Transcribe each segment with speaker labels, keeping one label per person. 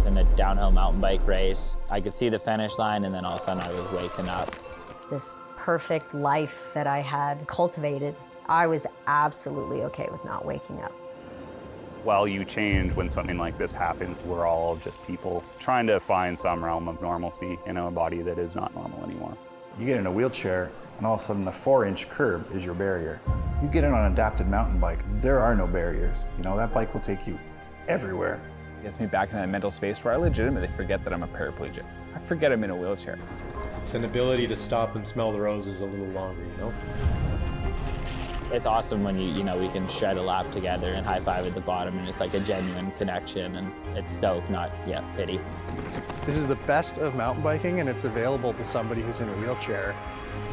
Speaker 1: was in a downhill mountain bike race. I could see the finish line, and then all of a sudden I was waking up.
Speaker 2: This perfect life that I had cultivated, I was absolutely okay with not waking up.
Speaker 3: While you change when something like this happens, we're all just people trying to find some realm of normalcy in a body that is not normal anymore.
Speaker 4: You get in a wheelchair, and all of a sudden a four inch curb is your barrier. You get in on an adapted mountain bike, there are no barriers. You know, that bike will take you everywhere.
Speaker 5: It gets me back in that mental space where I legitimately forget that I'm a paraplegic. I forget I'm in a wheelchair.
Speaker 6: It's an ability to stop and smell the roses a little longer, you know?
Speaker 1: It's awesome when you, you know, we can shred a lap together and high five at the bottom and it's like a genuine connection and it's stoke, not, yeah, pity.
Speaker 7: This is the best of mountain biking and it's available to somebody who's in a wheelchair.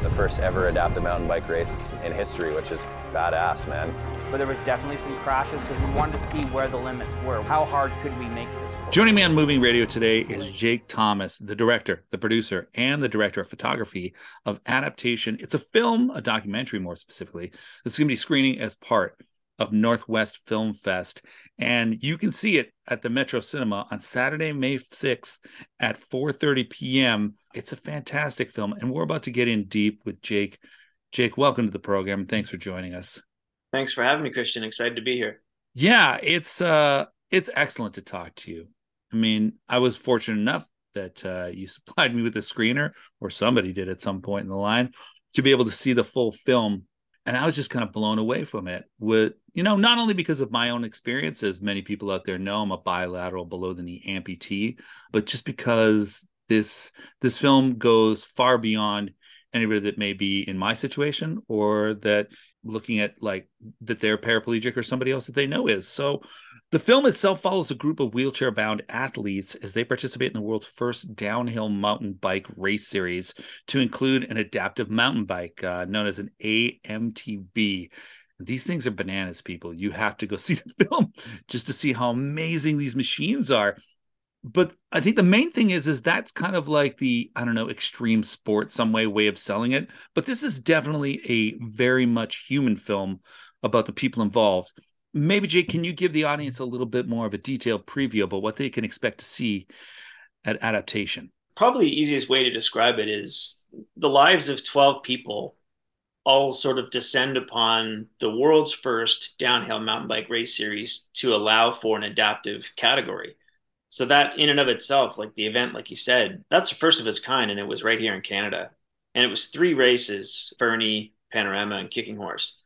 Speaker 8: The first ever adaptive mountain bike race in history, which is badass, man.
Speaker 9: But there was definitely some crashes because we wanted to see where the limits were. How hard could we make this?
Speaker 10: Joining me on Moving Radio today is Jake Thomas, the director, the producer, and the director of photography of Adaptation. It's a film, a documentary more specifically, that's going to be screening as part of Northwest Film Fest. And you can see it at the Metro Cinema on Saturday, May 6th at 4:30 p.m. It's a fantastic film, and we're about to get in deep with Jake. Jake, welcome to the program. Thanks for joining us.
Speaker 11: Thanks for having me, Christian. Excited to be here.
Speaker 10: Yeah, it's uh it's excellent to talk to you. I mean, I was fortunate enough that uh, you supplied me with a screener, or somebody did at some point in the line, to be able to see the full film. And I was just kind of blown away from it. With you know, not only because of my own experience, as many people out there know, I'm a bilateral below the knee amputee, but just because this this film goes far beyond anybody that may be in my situation or that looking at like that they're paraplegic or somebody else that they know is. So the film itself follows a group of wheelchair bound athletes as they participate in the world's first downhill mountain bike race series to include an adaptive mountain bike uh, known as an AMTB. These things are bananas, people. You have to go see the film just to see how amazing these machines are but I think the main thing is is that's kind of like the I don't know extreme sport some way way of selling it. But this is definitely a very much human film about the people involved. Maybe Jake, can you give the audience a little bit more of a detailed preview about what they can expect to see at adaptation?
Speaker 11: Probably the easiest way to describe it is the lives of 12 people all sort of descend upon the world's first downhill mountain bike race series to allow for an adaptive category so that in and of itself like the event like you said that's the first of its kind and it was right here in canada. And it was three races fernie panorama and kicking horse.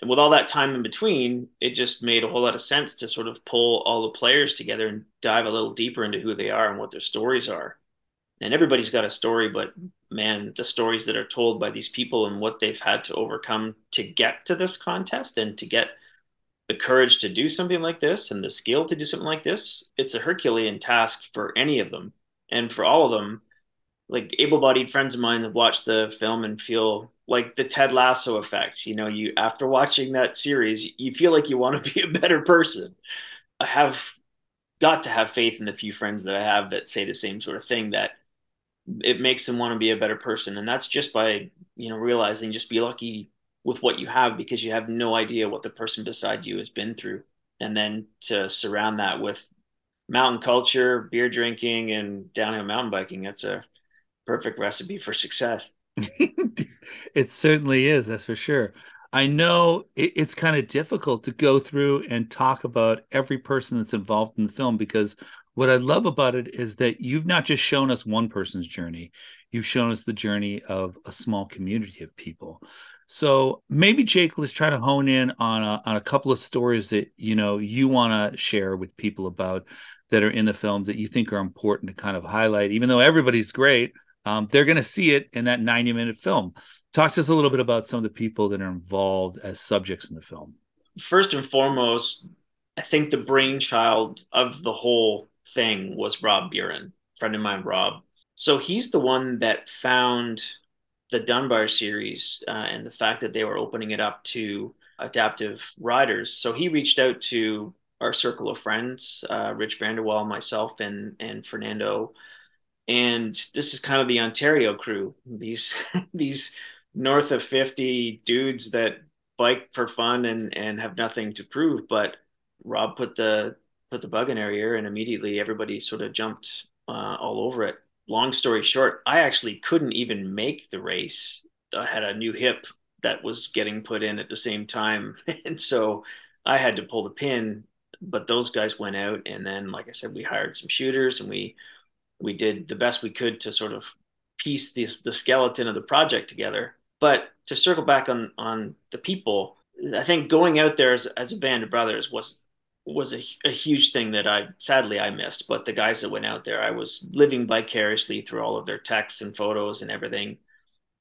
Speaker 11: And with all that time in between it just made a whole lot of sense to sort of pull all the players together and dive a little deeper into who they are and what their stories are. And everybody's got a story but man the stories that are told by these people and what they've had to overcome to get to this contest and to get the courage to do something like this and the skill to do something like this, it's a Herculean task for any of them. And for all of them, like able bodied friends of mine have watched the film and feel like the Ted Lasso effect. You know, you after watching that series, you feel like you want to be a better person. I have got to have faith in the few friends that I have that say the same sort of thing that it makes them want to be a better person. And that's just by, you know, realizing just be lucky with what you have because you have no idea what the person beside you has been through. And then to surround that with mountain culture, beer drinking, and downhill mountain biking, that's a perfect recipe for success.
Speaker 10: it certainly is, that's for sure. I know it, it's kind of difficult to go through and talk about every person that's involved in the film because what I love about it is that you've not just shown us one person's journey, you've shown us the journey of a small community of people. So maybe Jake, let's try to hone in on a, on a couple of stories that you know you want to share with people about that are in the film that you think are important to kind of highlight. Even though everybody's great, um, they're going to see it in that ninety minute film. Talk to us a little bit about some of the people that are involved as subjects in the film.
Speaker 11: First and foremost, I think the brainchild of the whole thing was Rob Buren, friend of mine, Rob. So he's the one that found the Dunbar series uh, and the fact that they were opening it up to adaptive riders. So he reached out to our circle of friends, uh, Rich Vanderwall, myself, and and Fernando, and this is kind of the Ontario crew. These these north of fifty dudes that bike for fun and and have nothing to prove. But Rob put the put the bug in our ear, and immediately everybody sort of jumped uh, all over it. Long story short, I actually couldn't even make the race. I had a new hip that was getting put in at the same time, and so I had to pull the pin. But those guys went out, and then, like I said, we hired some shooters, and we we did the best we could to sort of piece this the skeleton of the project together. But to circle back on on the people, I think going out there as, as a band of brothers was was a, a huge thing that I sadly I missed. But the guys that went out there, I was living vicariously through all of their texts and photos and everything.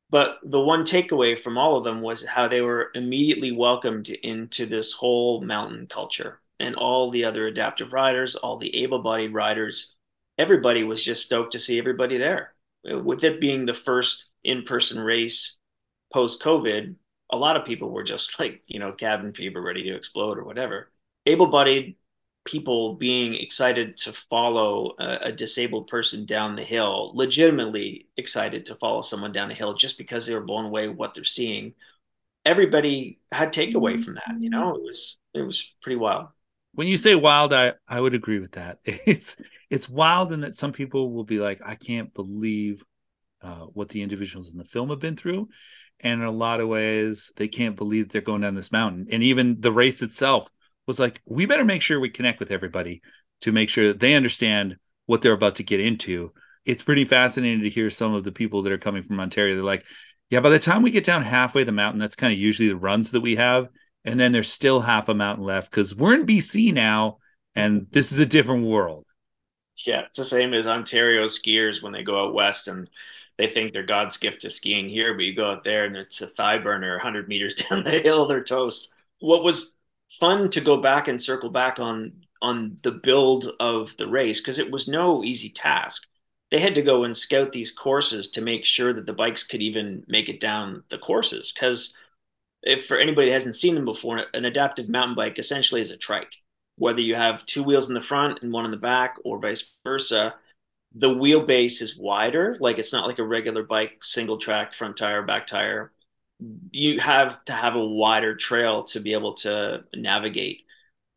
Speaker 11: But the one takeaway from all of them was how they were immediately welcomed into this whole mountain culture and all the other adaptive riders, all the able-bodied riders. Everybody was just stoked to see everybody there. With it being the first in-person race post COVID, a lot of people were just like, you know, cabin fever, ready to explode or whatever. Able bodied people being excited to follow a, a, disabled person down the hill, legitimately excited to follow someone down a hill just because they were blown away what they're seeing. Everybody had takeaway from that, you know, it was it was pretty wild.
Speaker 10: When you say wild, I, I would agree with that. It's it's wild in that some people will be like, I can't believe uh, what the individuals in the film have been through and in a lot of ways they can't believe they're going down this mountain and even the race itself was like we better make sure we connect with everybody to make sure that they understand what they're about to get into. It's pretty fascinating to hear some of the people that are coming from ontario. They're like yeah by the time we get down halfway the mountain that's kind of usually the runs that we have. And then there's still half a mountain left because we're in bc now and this is a different world.
Speaker 11: Yeah it's the same as ontario skiers when they go out west and they think they're God's gift to skiing here, but you go out there and it's a thigh burner 100 meters down the hill, they're toast. What was fun to go back and circle back on on the build of the race because it was no easy task. They had to go and scout these courses to make sure that the bikes could even make it down the courses. Because if for anybody that hasn't seen them before, an adaptive mountain bike essentially is a trike. Whether you have two wheels in the front and one in the back, or vice versa, the wheelbase is wider. Like it's not like a regular bike, single track front tire, back tire. You have to have a wider trail to be able to navigate.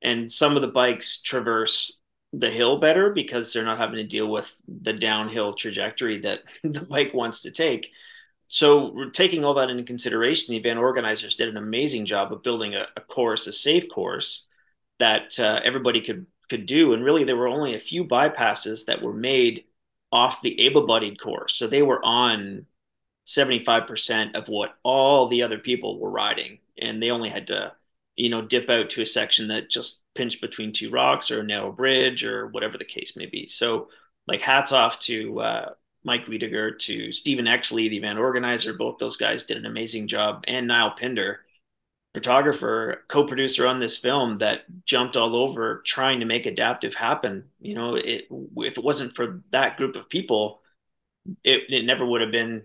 Speaker 11: And some of the bikes traverse the hill better because they're not having to deal with the downhill trajectory that the bike wants to take. So, taking all that into consideration, the event organizers did an amazing job of building a, a course, a safe course that uh, everybody could could do. And really, there were only a few bypasses that were made off the able bodied course. So they were on 75% of what all the other people were riding. And they only had to, you know, dip out to a section that just pinched between two rocks or a narrow bridge or whatever the case may be. So, like, hats off to uh, Mike Wiedeger, to Stephen Exley, the event organizer. Both those guys did an amazing job, and Niall Pinder photographer, co-producer on this film that jumped all over trying to make adaptive happen. You know, it if it wasn't for that group of people, it, it never would have been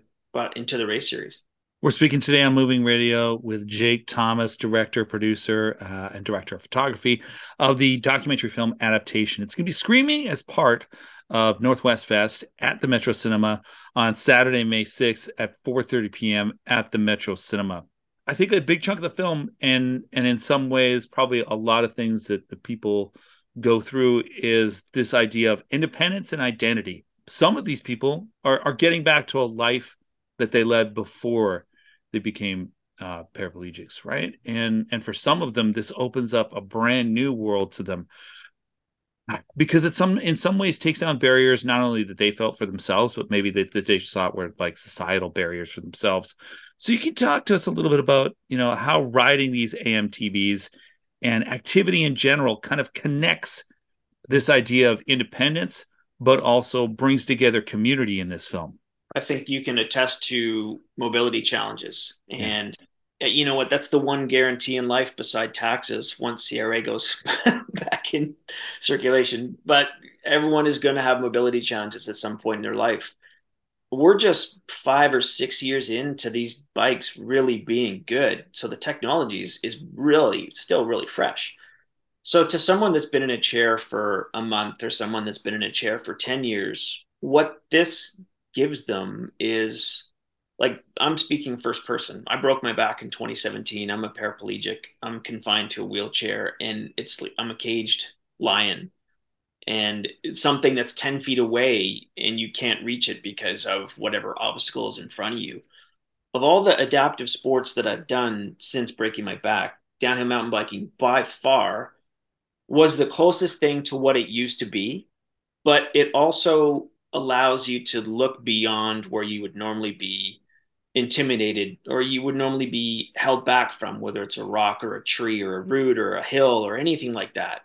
Speaker 11: into the race series.
Speaker 10: We're speaking today on Moving Radio with Jake Thomas, director, producer, uh, and director of photography of the documentary film adaptation. It's going to be screening as part of Northwest Fest at the Metro Cinema on Saturday, May 6th at 4:30 p.m. at the Metro Cinema. I think a big chunk of the film, and and in some ways, probably a lot of things that the people go through is this idea of independence and identity. Some of these people are are getting back to a life that they led before they became uh, paraplegics, right? And and for some of them, this opens up a brand new world to them because it some in some ways takes down barriers not only that they felt for themselves, but maybe that, that they thought were like societal barriers for themselves. So you can talk to us a little bit about you know how riding these AMTBs and activity in general kind of connects this idea of independence, but also brings together community in this film.
Speaker 11: I think you can attest to mobility challenges. And eh, you know what? That's the one guarantee in life beside taxes once CRA goes back in circulation. But everyone is going to have mobility challenges at some point in their life. We're just 5 or 6 years into these bikes really being good. So the technology is, is really still really fresh. So to someone that's been in a chair for a month or someone that's been in a chair for 10 years what this gives them is like I'm speaking first person. I broke my back in 2017. I'm a paraplegic. I'm confined to a wheelchair and it's I'm a caged lion. and something that's 10 feet away and you can't reach it because of whatever obstacle is in front of you. Of all the adaptive sports that I've done since breaking my back, downhill mountain biking by far was the closest thing to what it used to be, but it also allows you to look beyond where you would normally be intimidated or you would normally be held back from, whether it's a rock or a tree or a mm-hmm. root or a hill or anything like that.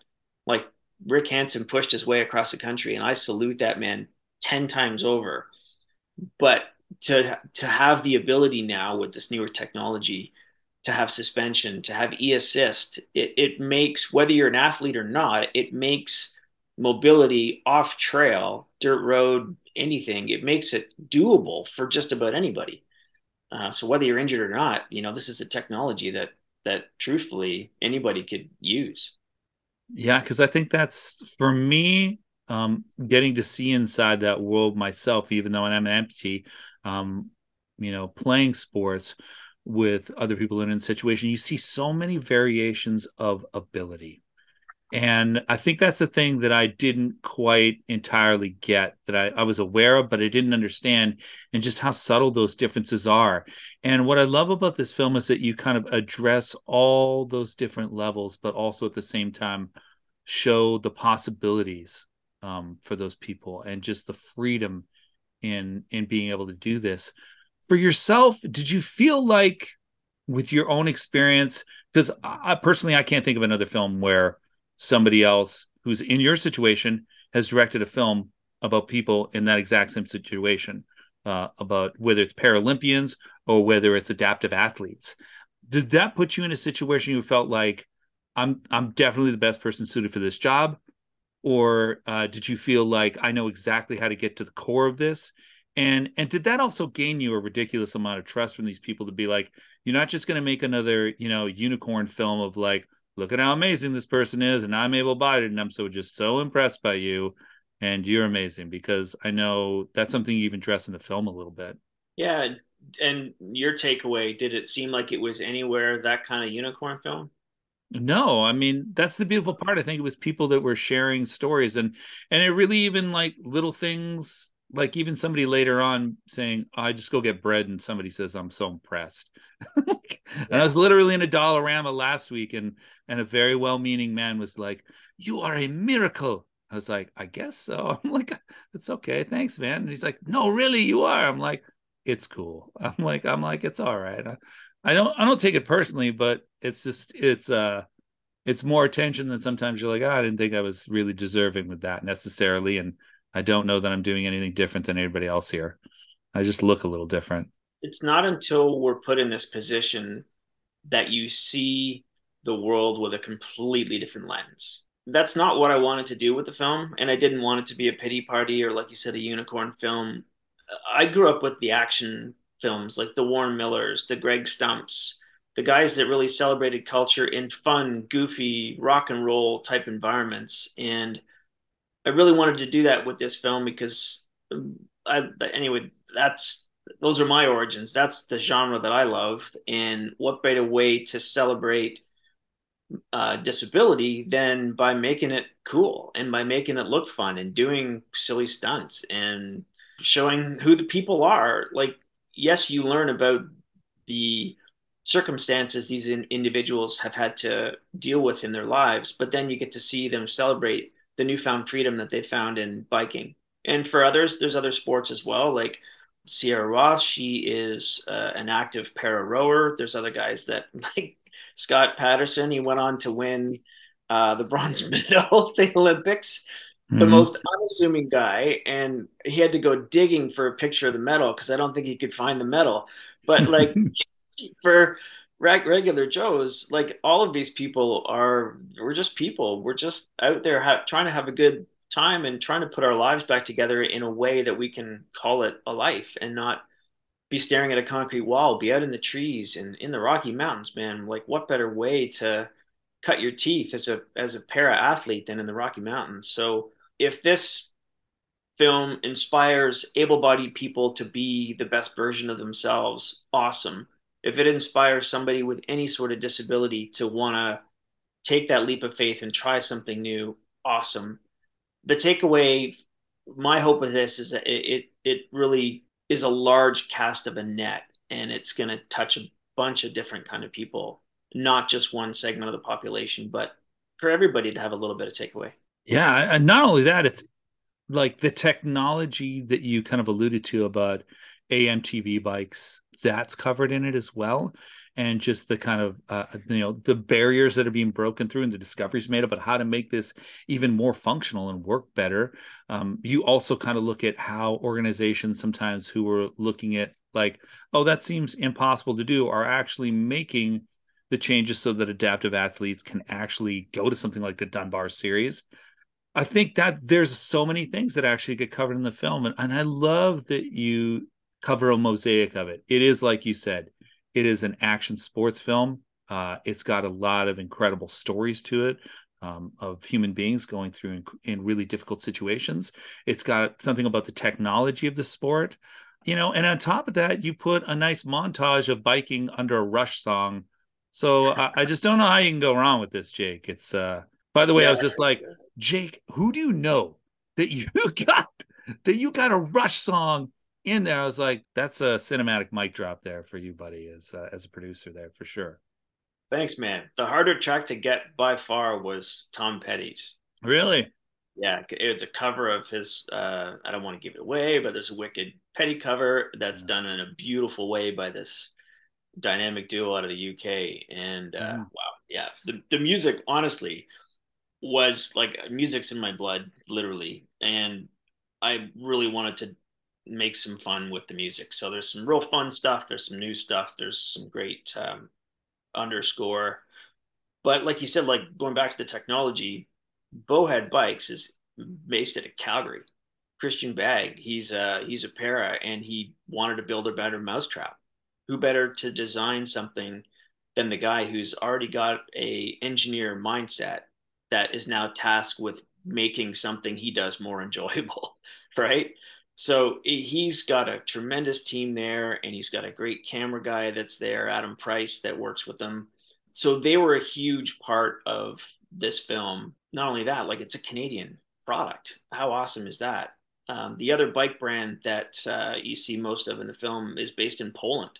Speaker 11: Like Rick Hansen pushed his way across the country, and I salute that man 10 times over. But to to have the ability now with this newer technology to have suspension, to have e-assist, it, it makes whether you're an athlete or not, it makes mobility off trail, dirt road, anything, it makes it doable for just about anybody. Uh, so whether you're injured or not, you know, this is a technology that that truthfully anybody could use.
Speaker 10: Yeah, because I think that's for me, um, getting to see inside that world myself, even though I'm an amputee, um, you know, playing sports with other people in a situation, you see so many variations of ability. And I think that's the thing that I didn't quite entirely get that I, I was aware of, but I didn't understand, and just how subtle those differences are. And what I love about this film is that you kind of address all those different levels, but also at the same time show the possibilities um, for those people and just the freedom in in being able to do this. For yourself, did you feel like with your own experience? Because I personally, I can't think of another film where somebody else who's in your situation has directed a film about people in that exact same situation uh, about whether it's paralympians or whether it's adaptive athletes. Did that put you in a situation you felt like i'm i'm definitely the best person suited for this job or uh, did you feel like i know exactly how to get to the core of this and and did that also gain you a ridiculous amount of trust from these people to be like you're not just going to make another you know unicorn film of like look at how amazing this person is and i'm able bodied and i'm so just so impressed by you and you're amazing because i know that's something you even dress in the film a little bit.
Speaker 11: Yeah and your takeaway did it seem like it was anywhere that kind of unicorn film?
Speaker 10: No i mean that's the beautiful part. I think it was people that were sharing stories and and it really even like little things like even somebody later on saying, oh, "I just go get bread," and somebody says, "I'm so impressed." and yeah. I was literally in a Dollarama last week, and and a very well-meaning man was like, "You are a miracle." I was like, "I guess so." I'm like, "It's okay, thanks, man." And he's like, "No, really, you are." I'm like, "It's cool." I'm like, "I'm like, it's all right." I, I don't I don't take it personally, but it's just it's uh it's more attention than sometimes you're like, oh, I didn't think I was really deserving with that necessarily, and I don't know that I'm doing anything different than anybody else here. I just look a little different.
Speaker 11: It's not until we're put in this position that you see the world with a completely different lens. That's not what I wanted to do with the film. And I didn't want it to be a pity party or, like you said, a unicorn film. I grew up with the action films like the Warren Millers, the Greg Stumps, the guys that really celebrated culture in fun, goofy, rock and roll type environments. And I really wanted to do that with this film because I anyway that's those are my origins. That's the genre that I love, and what better way to celebrate uh, disability than by making it cool and by making it look fun and doing silly stunts and showing who the people are. Like, yes, you learn about the circumstances these in- individuals have had to deal with in their lives, but then you get to see them celebrate the newfound freedom that they found in biking. And for others, there's other sports as well, like Sierra Ross. She is uh, an active para rower. There's other guys that like Scott Patterson. He went on to win uh, the bronze medal at the Olympics. Mm-hmm. The most unassuming guy, and he had to go digging for a picture of the medal because I don't think he could find the medal. But like for regular Joes, like all of these people are, we're just people. We're just out there ha- trying to have a good time and trying to put our lives back together in a way that we can call it a life and not be staring at a concrete wall, be out in the trees and in the Rocky Mountains, man. Like what better way to cut your teeth as a as a para athlete than in the Rocky Mountains? So if this film inspires able-bodied people to be the best version of themselves, awesome if it inspires somebody with any sort of disability to want to take that leap of faith and try something new, awesome. the takeaway, my hope with this is that it, it, it really is a large cast of a net and it's going to touch a bunch of different kind of people, not just one segment of the population, but for everybody to have a little bit of takeaway.
Speaker 10: Yeah, and not only that, it's like the technology that you kind of alluded to about AMTB bikes that's covered in it as well. And just the kind of uh, you know the barriers that are being broken through and the discoveries made about how to make this even more functional and work better. Um, you also kind of look at how organizations sometimes who are looking at like oh that seems impossible to do are actually making the changes so that adaptive athletes can actually go to something like the dunbar series. I think that there's so many things that actually get covered in the film. And, and i love that you cover a mosaic of it. It is like you said, it is an action sports film. Uh, it's got a lot of incredible stories to it um, of human beings going through in, in, really difficult situations. It's got something about the technology of the sport, you know, and on top of that, you put a nice montage of biking under a Rush song. So I, I, just don't know how you can go wrong with this, Jake. It's uh. By the way, yeah, I was just like, Jake, who do you know that you got that you got a Rush song in there, I was like, that's a cinematic mic drop there for you, buddy, as uh, as a producer there for sure.
Speaker 11: Thanks, man. The harder track to get by far was Tom Petty's.
Speaker 10: Really?
Speaker 11: Yeah, it's a cover of his. Uh, I don't want to give it away, but there's a wicked Petty cover that's yeah. done in a beautiful way by this dynamic duo out of the UK. And uh, yeah. wow, yeah, the the music honestly was like music's in my blood, literally, and I really wanted to make some fun with the music. So there's some real fun stuff. There's some new stuff. There's some great um, underscore. But like you said, like going back to the technology, Bowhead Bikes is based of Calgary. Christian Bagg, he's a he's a para, and he wanted to build a better mousetrap. Who better to design something than the guy who's already got a engineer mindset that is now tasked with making something he does more enjoyable, right? So he's got a tremendous team there, and he's got a great camera guy that's there, Adam Price, that works with them. So they were a huge part of this film. Not only that, like it's a Canadian product. How awesome is that? Um, the other bike brand that uh, you see most of in the film is based in Poland.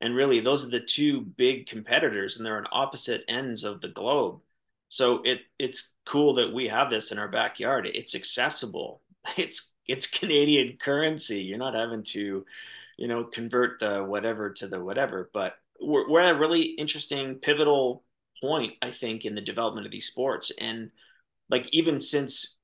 Speaker 11: And really, those are the two big competitors, and they're on opposite ends of the globe. So it it's cool that we have this in our backyard. It's accessible. It's it's Canadian currency. You're not having to, you know, convert the whatever to the whatever. But we're, we're at a really interesting pivotal point, I think, in the development of these sports. And like even since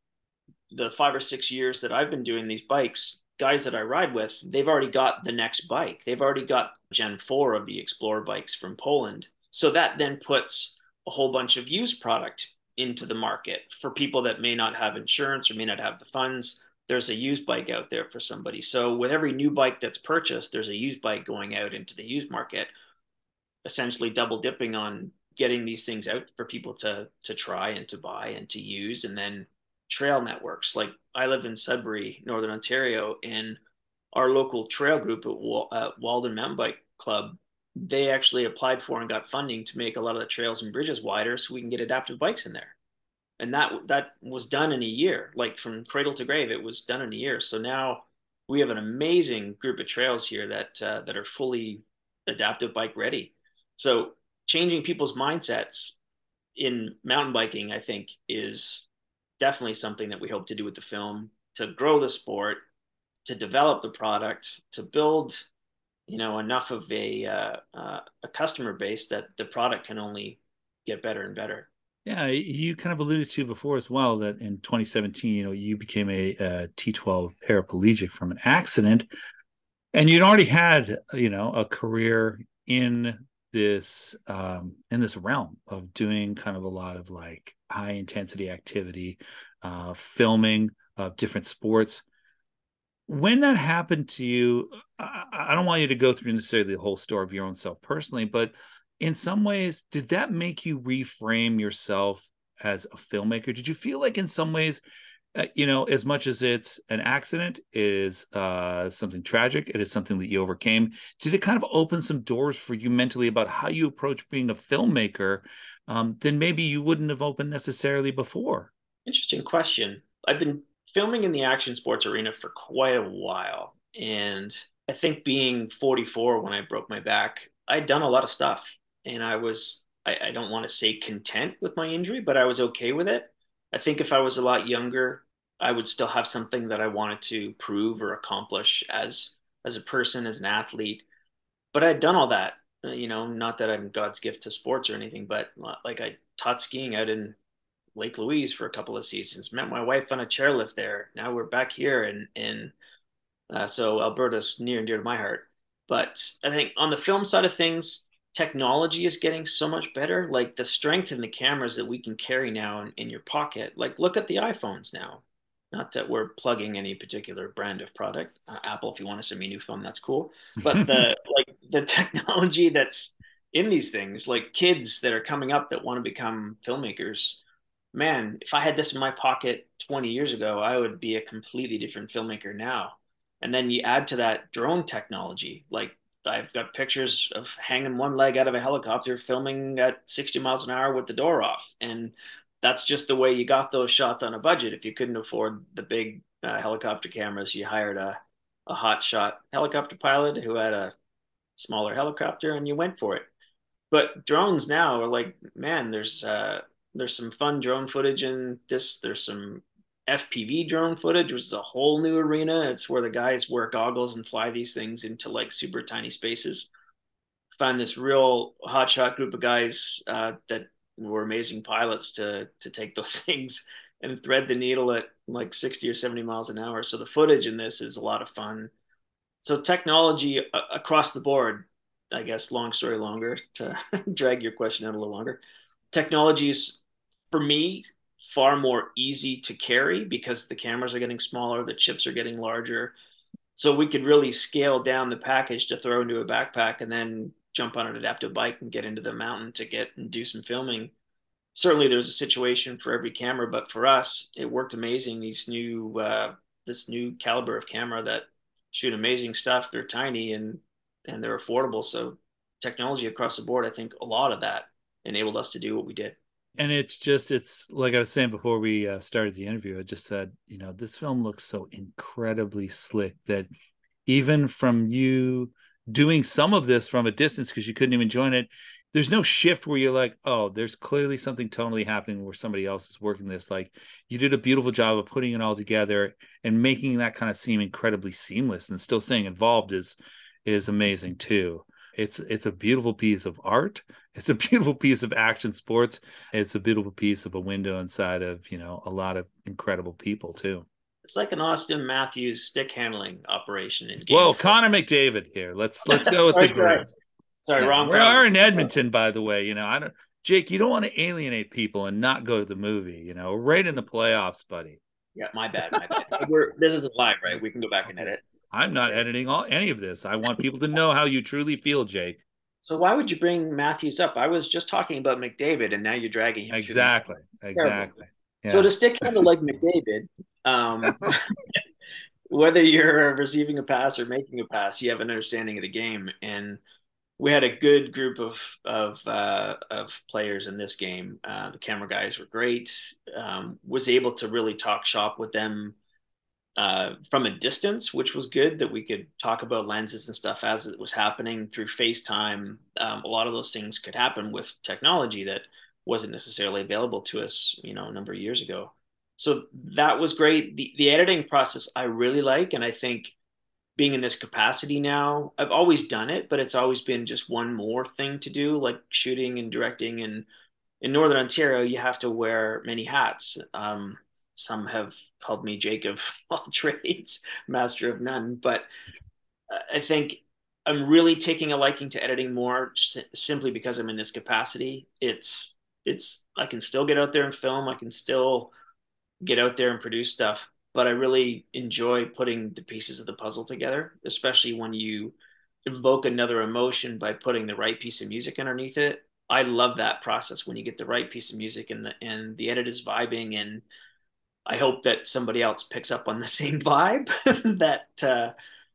Speaker 11: the five or six years that I've been doing these bikes, guys that I ride with, they've already got the next bike. They've already got Gen 4 of the Explorer bikes from Poland. So that then puts a whole bunch of used product into the market for people that may not have insurance or may not have the funds there's a used bike out there for somebody. So with every new bike that's purchased, there's a used bike going out into the used market, essentially double dipping on getting these things out for people to to try and to buy and to use and then trail networks like i live in sudbury northern ontario and our local trail group at uh, walden mountain bike club they actually applied for and got funding to make a lot of the trails and bridges wider so we can get adaptive bikes in there and that that was done in a year. Like from cradle to grave it was done in a year. So now we have an amazing group of trails here that uh, that are fully adaptive bike ready. So changing people's mindsets in mountain biking i think is definitely something that we hope to do with the film to grow the sport to develop the product to build you know enough of a uh, uh, a customer base that the product can only get better and better
Speaker 10: yeah, you kind of alluded to before as well that in 2017, you know, you became a a T12 paraplegic from an accident, and you'd already had, you know, a career in this um, in this realm of doing kind of a lot of like high intensity activity, uh, filming of different sports. When that happened to you, I, I don't want you to go through necessarily the whole story of your own self personally, but in some ways, did that make you reframe yourself as a filmmaker? Did you feel like, in some ways, uh, you know, as much as it's an accident, is uh, something tragic, it is something that you overcame. Did it kind of open some doors for you mentally about how you approach being a filmmaker? Um, then maybe you wouldn't have opened necessarily before.
Speaker 11: Interesting question. I've been filming in the action sports arena for quite a while. And I think being 44 when I broke my back, I'd done a lot of stuff. And I was, I, I don't want to say content with my injury, but I was okay with it. I think if I was a lot younger, I would still have something that I wanted to prove or accomplish as as a person, as an athlete. But I'd done all that, uh, you know, not that I'm God's gift to sports or anything, but uh, like I taught skiing out in Lake Louise for a couple of seasons. Met my wife on a chairlift there. Now we're back here, and and uh, so Alberta's near and dear to my heart. But I think on the film side of things, technology is getting so much better. Like the strength in the cameras that we can carry now in, in your pocket. Like look at the iPhones now. Not that we're plugging any particular brand of product. Uh, Apple, if you want to send me a new phone, that's cool. But the like the technology that's in these things, like kids that are coming up that want to become filmmakers, man, if I had this in my pocket 20 years ago, I would be a completely different filmmaker now. And then you add to that drone technology, like I've got pictures of hanging one leg out of a helicopter, filming at 60 miles an hour with the door off, and that's just the way you got those shots on a budget. If you couldn't afford the big uh, helicopter cameras, you hired a, a hot shot helicopter pilot who had a smaller helicopter and you went for it. But drones now are like, man, there's uh, there's some fun drone footage in this. There's some FPV drone footage, which is a whole new arena. It's where the guys wear goggles and fly these things into like super tiny spaces. Find this real hotshot group of guys uh, that were amazing pilots to to take those things and thread the needle at like 60 or 70 miles an hour. So the footage in this is a lot of fun. So technology uh, across the board, I guess, long story longer to drag your question out a little longer. Technology is for me far more easy to carry because the cameras are getting smaller, the chips are getting larger. So we could really scale down the package to throw into a backpack and then jump on an adaptive bike and get into the mountain to get and do some filming. Certainly, there's a situation for every camera, but for us, it worked amazing. These new, uh, this new caliber of camera that shoot amazing stuff. They're tiny and and they're affordable. So technology across the board, I think a lot of that enabled us to do what we did.
Speaker 10: And it's just, it's like I was saying before we uh, started the interview, I just said, you know, this film looks so incredibly slick that even from you doing some of this from a distance because you couldn't even join it there's no shift where you're like oh there's clearly something totally happening where somebody else is working this. Like you did a beautiful job of putting it all together and making that kind of seem incredibly seamless and still staying involved is is amazing too it's it's a beautiful piece of art it's a beautiful piece of action sports it's a beautiful piece of a window inside of you know a lot of incredible people too
Speaker 11: it's like an Auston Matthews stick handling operation in
Speaker 10: game. Four. Connor McDavid here. Let's let's go with
Speaker 11: sorry,
Speaker 10: the
Speaker 11: sorry. sorry,
Speaker 10: yeah,
Speaker 11: wrong.
Speaker 10: We are in Edmonton, by the way. You know, I don't. Jake, you don't want to alienate people and not go to the movie. You know, right in the playoffs, buddy.
Speaker 11: Yeah, my bad, my bad. We're, this isn't live, right? We can go back and edit.
Speaker 10: I'm not editing all any of this. I want people to know how you truly feel, Jake.
Speaker 11: So why would you bring Matthews up? I was just talking about McDavid, and now you're dragging him.
Speaker 10: Exactly, exactly.
Speaker 11: Yeah. So to stick kind of like McDavid, um, whether you're receiving a pass or making a pass, you have an understanding of the game. And we had a good group of of uh, of players in this game. Uh, the camera guys were great. Um, was able to really talk shop with them uh, from a distance, which was good. That we could talk about lenses and stuff as it was happening through FaceTime. Um, a lot of those things could happen with technology that wasn't necessarily available to us, you know, a number of years ago so that was great. The the editing process I really like, and I think being in this capacity now, I've always done it, but it's always been just one more thing to do, like shooting and directing. And in Northern Ontario, you have to wear many hats. Um, some have called me Jake of all trades, master of none. But uh, I think I'm really taking a liking to editing more simply because I'm in this capacity. It's it's I can still get out there and film. I can still get out there and produce stuff. But I really enjoy putting the pieces of the puzzle together, especially when you evoke another emotion by putting the right piece of music underneath it. I love that process when you get the right piece of music and the and the edit is vibing and I hope that somebody else picks up on the same vibe that uh,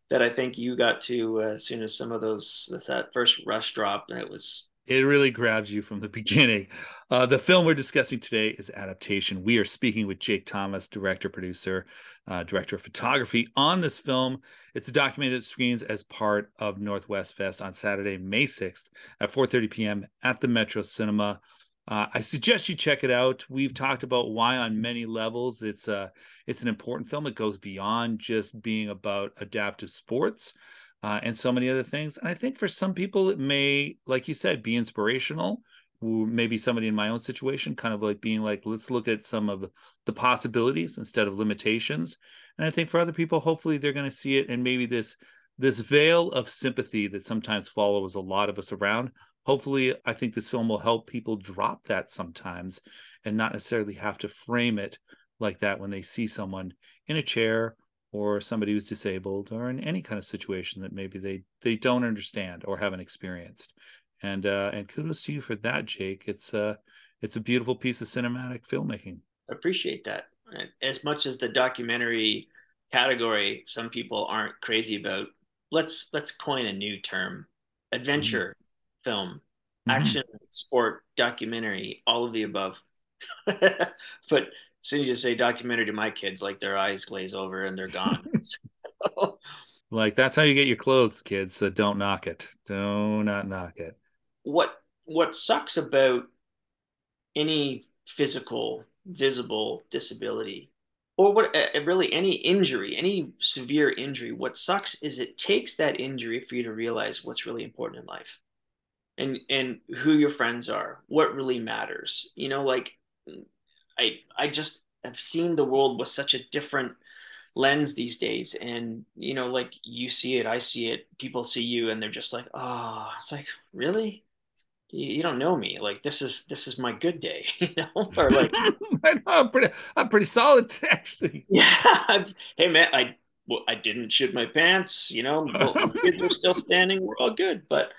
Speaker 11: that I think you got to uh, as soon as some of those that first rush drop. It was
Speaker 10: it really grabs you from the beginning. Uh, the film we're discussing today is Adaptation. We are speaking with Jake Thomas, director, producer, uh, director of photography on this film. It's documented screens as part of Northwest Fest on Saturday, May 6th at 4.30 p.m. at the Metro Cinema. Uh, I suggest you check it out. We've talked about why on many levels it's a it's an important film. It goes beyond just being about adaptive sports uh, and so many other things. And I think for some people it may, like you said, be inspirational. Maybe somebody in my own situation, kind of like being like, let's look at some of the possibilities instead of limitations. And I think for other people, hopefully they're going to see it and maybe this this veil of sympathy that sometimes follows a lot of us around hopefully i think this film will help people drop that sometimes and not necessarily have to frame it like that when they see someone in a chair or somebody who's disabled or in any kind of situation that maybe they they don't understand or haven't experienced. And uh and kudos to you for that jake. It's uh it's a beautiful piece of cinematic filmmaking.
Speaker 11: Appreciate that. As much as the documentary category some people aren't crazy about let's let's coin a new term adventure film, mm-hmm. action, sport, documentary, all of the above. but as soon as you say documentary to my kids, like their eyes glaze over and they're gone.
Speaker 10: like that's how you get your clothes, kids. So don't knock it. Do not knock it.
Speaker 11: What what sucks about any physical, visible disability or what uh, really any injury, any severe injury, what sucks is it takes that injury for you to realize what's really important in life and and who your friends are what really matters you know like i i just have seen the world with such a different lens these days and you know like you see it i see it people see you and they're just like oh it's like really? You, you don't know me. Like this is this is my good day you know or like
Speaker 10: I know, I'm pretty i'm pretty solid actually.
Speaker 11: Yeah hey man i well, i didn't shit my pants you know kids are still standing we're all good but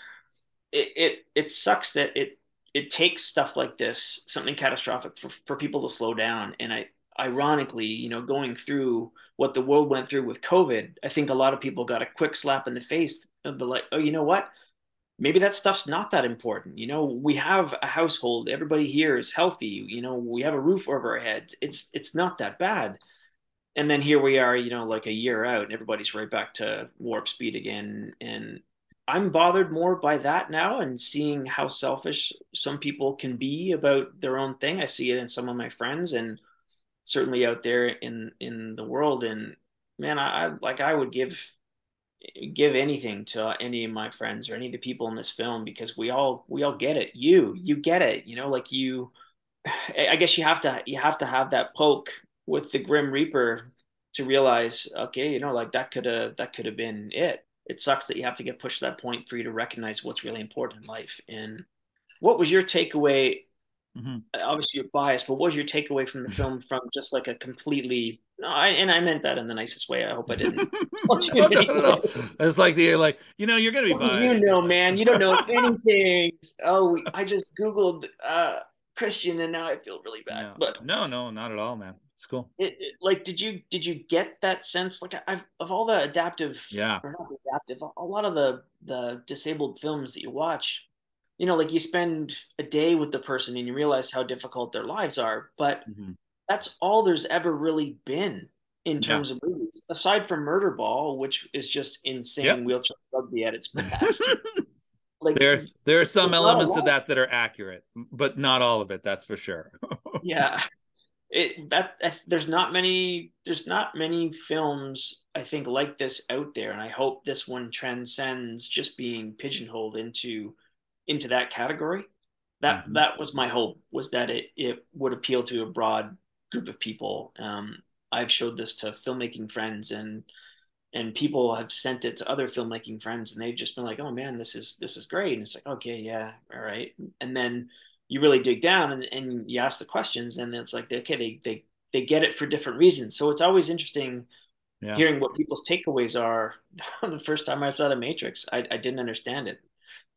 Speaker 11: it, it it sucks that it it takes stuff like this, something catastrophic, for, for people to slow down. And I, ironically, you know, going through what the world went through with COVID, I think a lot of people got a quick slap in the face of the like, oh, you know what? Maybe that stuff's not that important. You know, we have a household. Everybody here is healthy. You know, we have a roof over our heads. It's it's not that bad. And then here we are, you know, like a year out, and everybody's right back to warp speed again. And I'm bothered more by that now and seeing how selfish some people can be about their own thing. I see it in some of my friends and certainly out there in in the world. And man, I, I like I would give give anything to any of my friends or any of the people in this film because we all we all get it. You you get it. You know, like you. I guess you have to you have to have that poke with the Grim Reaper to realize, okay, you know, like that could have that could have been it it sucks that you have to get pushed to that point for you to recognize what's really important in life. And what was your takeaway? Mm-hmm. Obviously, you're biased, but what was your takeaway from the film from just like a completely no, I, and I meant that in the nicest way. I hope I didn't.
Speaker 10: no, no, no, it's like the like you know you're gonna be biased.
Speaker 11: You know, man, you don't know anything. oh, I just googled uh, Christian, and now I feel really bad. But
Speaker 10: no, no, not at all, man. It's cool.
Speaker 11: It, it, like, did you did you get that sense? Like, I've of all the adaptive,
Speaker 10: yeah,
Speaker 11: or not adaptive, a lot of the the disabled films that you watch, you know, like you spend a day with the person and you realize how difficult their lives are, but mm-hmm. that's all there's ever really been in terms yeah. of movies, aside from Murderball, which is just insane yep. wheelchair rugby at its best.
Speaker 10: like there, there are some elements of that that are accurate, but not all of it. That's for sure.
Speaker 11: yeah, it that there's not many there's not many films I think like this out there, and I hope this one transcends just being pigeonholed into into that category. That mm-hmm. that was my hope was that it it would appeal to a broad group of people. Um, I've showed this to filmmaking friends and and people have sent it to other filmmaking friends and they've just been like, oh man, this is this is great. And it's like, okay, yeah, all right. And then you really dig down and, and you ask the questions and it's like okay they they they get it for different reasons. So it's always interesting yeah. hearing what people's takeaways are. The first time i saw the matrix I, I didn't understand it.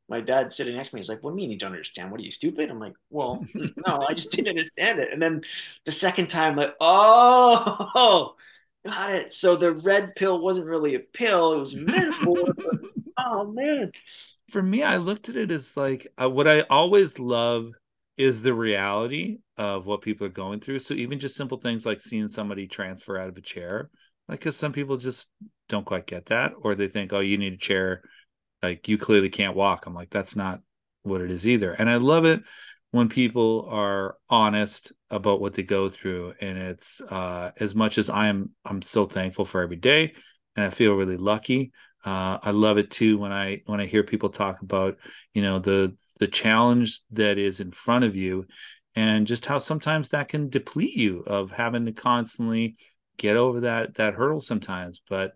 Speaker 11: My dad sitting next to me is like what do you mean you don't understand? What are you stupid? I'm like well no i just didn't understand it. And then the second time like oh got it. So the red pill wasn't really a pill it was a metaphor oh man.
Speaker 10: For me, I looked at it as like uh, what I always love is the reality of what people are going through. So even just simple things like seeing somebody transfer out of a chair, like because some people just don't quite get that, or they think, oh, you need a chair, like you clearly can't walk. I'm like, that's not what it is either. And I love it when people are honest about what they go through, and it's uh, as much as I am, I'm so thankful for every day, and I feel really lucky. Uh, I love it too when I when I hear people talk about you know the the challenge that is in front of you and just how sometimes that can deplete you of having to constantly get over that that hurdle sometimes. But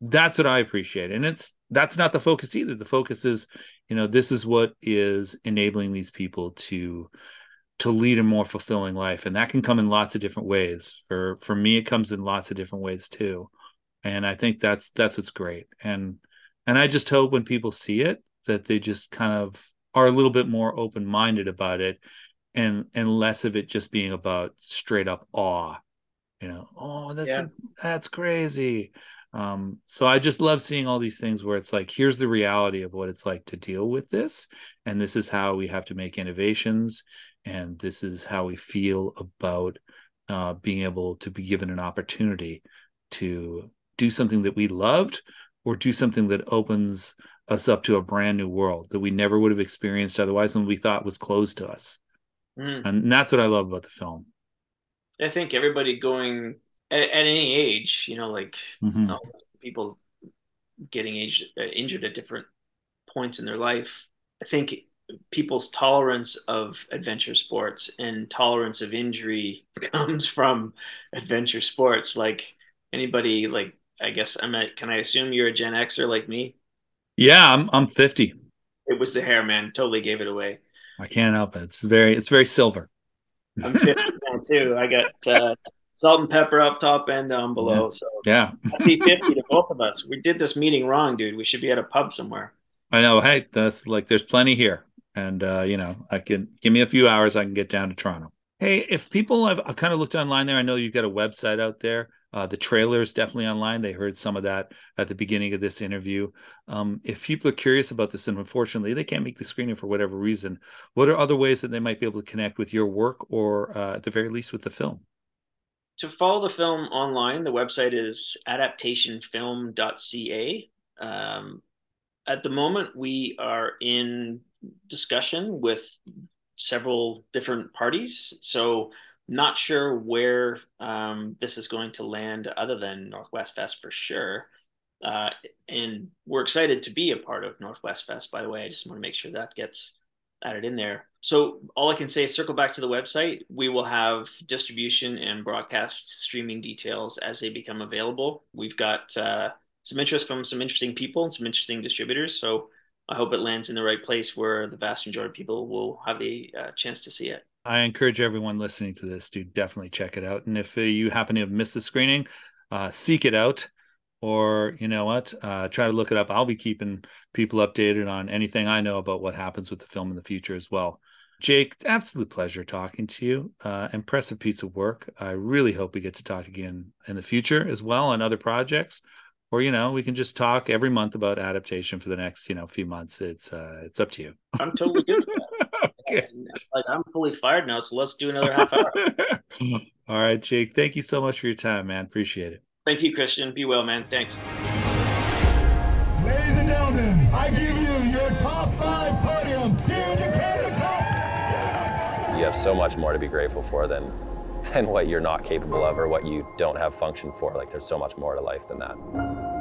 Speaker 10: that's what i appreciate. And it's that's not the focus either. The focus is you know this is what is enabling these people to to lead a more fulfilling life. And that can come in lots of different ways. For for me it comes in lots of different ways too. And i think that's that's what's great. And and i just hope when people see it that they just kind of are a little bit more open minded about it and and less of it just being about straight up awe you know oh that's yeah. that's crazy um so i just love seeing all these things where it's like here's the reality of what it's like to deal with this and this is how we have to make innovations and this is how we feel about uh, being able to be given an opportunity to do something that we loved or do something that opens us up to a brand new world that we never would have experienced otherwise and we thought was closed to us. Mm. And that's what I love about the film.
Speaker 11: I think everybody going at, at any age, you know, like mm-hmm. you know, people getting aged, uh, injured at different points in their life. I think people's tolerance of adventure sports and tolerance of injury comes from adventure sports. Like anybody, like I guess I'm at. Can I assume you're a Gen Xer like me?
Speaker 10: Yeah, I'm I'm 50.
Speaker 11: It was the hair, man. Totally gave it away.
Speaker 10: I can't help it. It's very it's very silver.
Speaker 11: I'm 50 now too. I got uh, salt and pepper up top and down below.
Speaker 10: Yeah.
Speaker 11: So
Speaker 10: yeah,
Speaker 11: happy 50 to both of us. We did this meeting wrong, dude. We should be at a pub somewhere.
Speaker 10: I know. Hey, that's like there's plenty here, and uh, you know, I can give me a few hours. I can get down to Toronto. Hey, if people have I kind of looked online there, I know you've got a website out there. Uh, the trailer is definitely online. They heard some of that at the beginning of this interview. Um, if people are curious about this, and unfortunately they can't make the screening for whatever reason, what are other ways that they might be able to connect with your work, or uh, at the very least with the film?
Speaker 11: To follow the film online, the website is adaptationfilm.ca. Um, at the moment, we are in discussion with several different parties. So not sure where um, this is going to land other than Northwest Fest for sure. Uh, and we're excited to be a part of Northwest Fest, by the way. I just want to make sure that gets added in there. So all I can say is circle back to the website. We will have distribution and broadcast streaming details as they become available. We've got uh, some interest from some interesting people and some interesting distributors. So I hope it lands in the right place where the vast majority of people will have a uh, chance to see it.
Speaker 10: I encourage everyone listening to this to definitely check it out. And if uh, you happen to have missed the screening, uh, seek it out, or you know what, uh, try to look it up. I'll be keeping people updated on anything I know about what happens with the film in the future as well. Jake, absolute pleasure talking to you. Uh, impressive piece of work. I really hope we get to talk again in the future as well on other projects or you know we can just talk every month about adaptation for the next you know few months it's uh it's up to you
Speaker 11: i'm totally good. like i'm fully fired now so let's do another half hour.
Speaker 10: All right jake thank you so much for your time man. Appreciate it.
Speaker 11: Thank you christian. Be well man. Thanks.
Speaker 12: Ladies and gentlemen i give you your top five podium. Here in the
Speaker 8: you have so much more to be grateful for than than what you're not capable of or what you don't have function for. Like there's so much more to life than that.